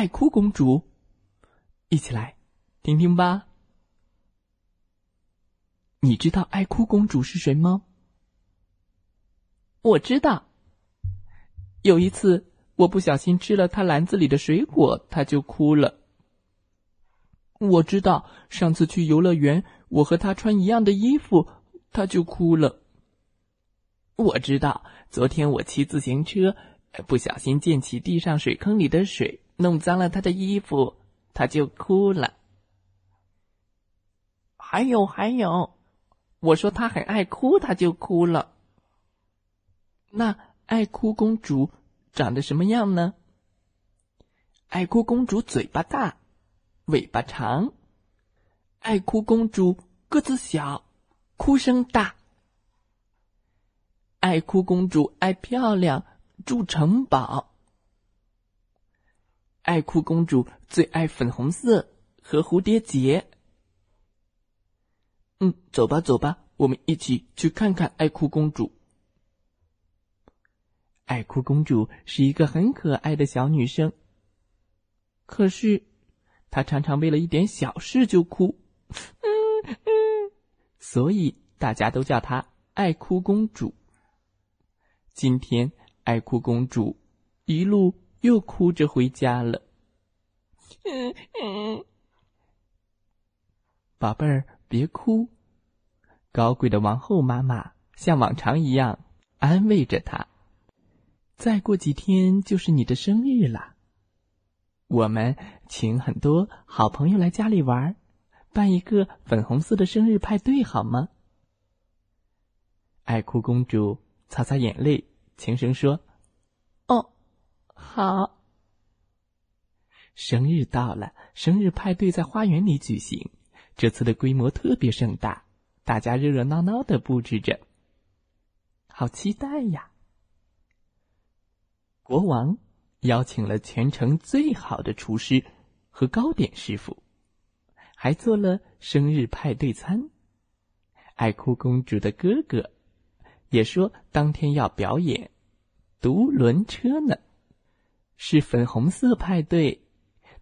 爱哭公主，一起来听听吧。你知道爱哭公主是谁吗？我知道。有一次，我不小心吃了她篮子里的水果，她就哭了。我知道，上次去游乐园，我和她穿一样的衣服，她就哭了。我知道，昨天我骑自行车。不小心溅起地上水坑里的水，弄脏了他的衣服，他就哭了。还有还有，我说他很爱哭，他就哭了。那爱哭公主长得什么样呢？爱哭公主嘴巴大，尾巴长。爱哭公主个子小，哭声大。爱哭公主爱漂亮。住城堡，爱哭公主最爱粉红色和蝴蝶结。嗯，走吧，走吧，我们一起去看看爱哭公主。爱哭公主是一个很可爱的小女生，可是她常常为了一点小事就哭，嗯，所以大家都叫她爱哭公主。今天。爱哭公主一路又哭着回家了。嗯嗯，宝贝儿，别哭。高贵的王后妈妈像往常一样安慰着她。再过几天就是你的生日了，我们请很多好朋友来家里玩，办一个粉红色的生日派对，好吗？爱哭公主擦擦眼泪。轻声说：“哦，好。生日到了，生日派对在花园里举行。这次的规模特别盛大，大家热热闹闹的布置着，好期待呀！国王邀请了全城最好的厨师和糕点师傅，还做了生日派对餐。爱哭公主的哥哥。”也说当天要表演独轮车呢，是粉红色派对，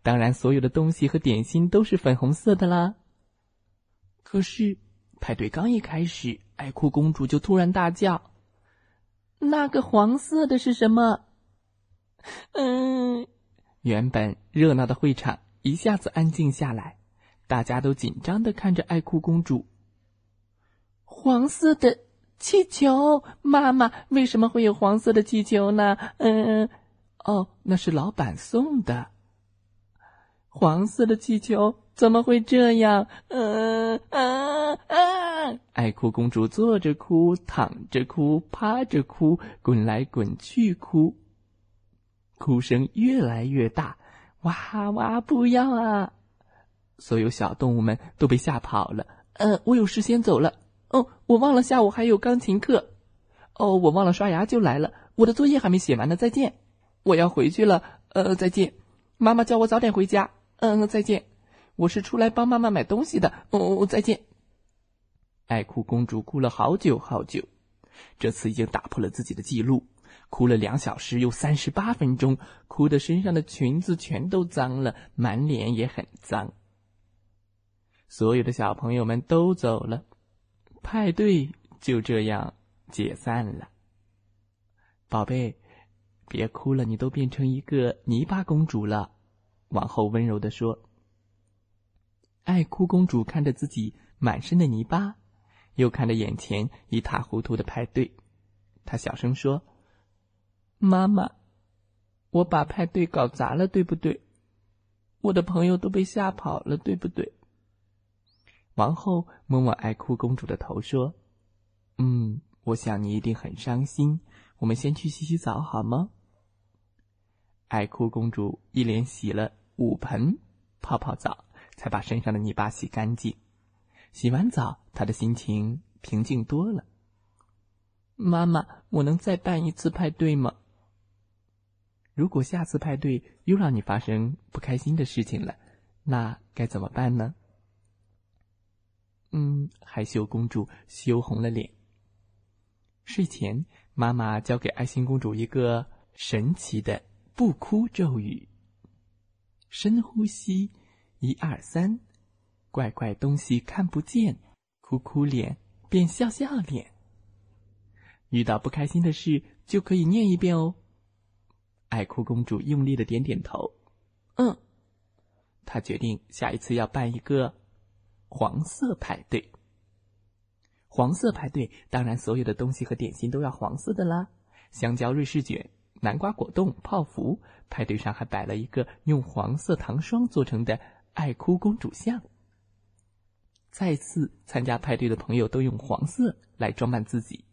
当然所有的东西和点心都是粉红色的啦。可是派对刚一开始，爱哭公主就突然大叫：“那个黄色的是什么？”嗯，原本热闹的会场一下子安静下来，大家都紧张的看着爱哭公主。黄色的。气球，妈妈，为什么会有黄色的气球呢？嗯，哦，那是老板送的。黄色的气球怎么会这样？嗯啊啊！爱哭公主坐着哭，躺着哭，趴着哭，滚来滚去哭，哭声越来越大，哇哇！不要啊！所有小动物们都被吓跑了。呃，我有事先走了。哦，我忘了下午还有钢琴课。哦，我忘了刷牙就来了。我的作业还没写完呢。再见，我要回去了。呃，再见，妈妈叫我早点回家。嗯，再见，我是出来帮妈妈买东西的。哦，再见。爱哭公主哭了好久好久，这次已经打破了自己的记录，哭了两小时又三十八分钟，哭的身上的裙子全都脏了，满脸也很脏。所有的小朋友们都走了。派对就这样解散了。宝贝，别哭了，你都变成一个泥巴公主了。王后温柔的说。爱哭公主看着自己满身的泥巴，又看着眼前一塌糊涂的派对，她小声说：“妈妈，我把派对搞砸了，对不对？我的朋友都被吓跑了，对不对？”王后摸摸爱哭公主的头，说：“嗯，我想你一定很伤心。我们先去洗洗澡好吗？”爱哭公主一连洗了五盆泡泡澡，才把身上的泥巴洗干净。洗完澡，她的心情平静多了。妈妈，我能再办一次派对吗？如果下次派对又让你发生不开心的事情了，那该怎么办呢？嗯，害羞公主羞红了脸。睡前，妈妈教给爱心公主一个神奇的不哭咒语：深呼吸，一二三，怪怪东西看不见，哭哭脸变笑笑脸。遇到不开心的事，就可以念一遍哦。爱哭公主用力的点点头，嗯。她决定下一次要办一个黄色派对。黄色派对，当然所有的东西和点心都要黄色的啦。香蕉瑞士卷、南瓜果冻、泡芙。派对上还摆了一个用黄色糖霜做成的爱哭公主像。再次参加派对的朋友都用黄色来装扮自己。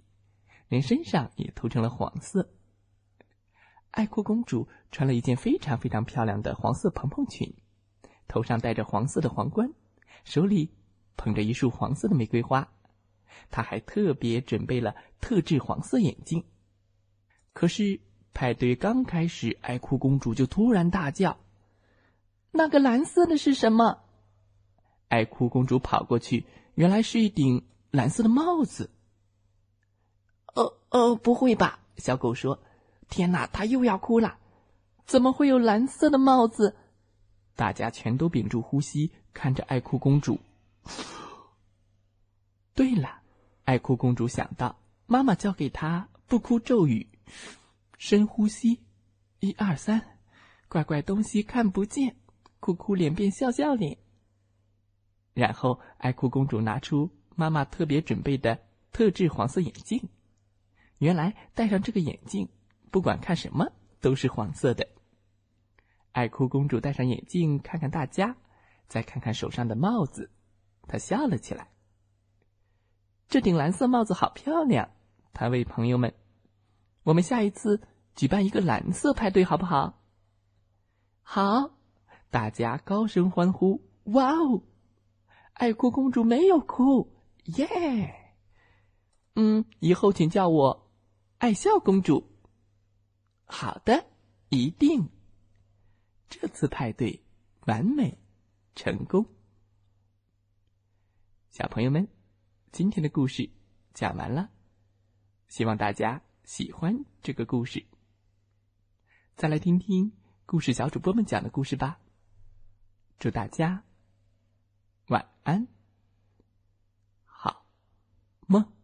连身上也涂成了黄色。爱哭公主穿了一件非常非常漂亮的黄色蓬蓬裙，头上戴着黄色的皇冠，手里捧着一束黄色的玫瑰花。她还特别准备了特制黄色眼镜。可是派对刚开始，爱哭公主就突然大叫：“那个蓝色的是什么？”爱哭公主跑过去，原来是一顶蓝色的帽子。呃呃，不会吧？小狗说：“天哪，它又要哭了！怎么会有蓝色的帽子？”大家全都屏住呼吸，看着爱哭公主。对了，爱哭公主想到妈妈教给她不哭咒语：深呼吸，一二三，怪怪东西看不见，哭哭脸变笑笑脸。然后，爱哭公主拿出妈妈特别准备的特制黄色眼镜。原来戴上这个眼镜，不管看什么都是黄色的。爱哭公主戴上眼镜，看看大家，再看看手上的帽子，她笑了起来。这顶蓝色帽子好漂亮，她为朋友们：“我们下一次举办一个蓝色派对好不好？”好，大家高声欢呼：“哇哦！”爱哭公主没有哭，耶！嗯，以后请叫我。爱笑公主，好的，一定。这次派对完美成功。小朋友们，今天的故事讲完了，希望大家喜欢这个故事。再来听听故事小主播们讲的故事吧。祝大家晚安。好梦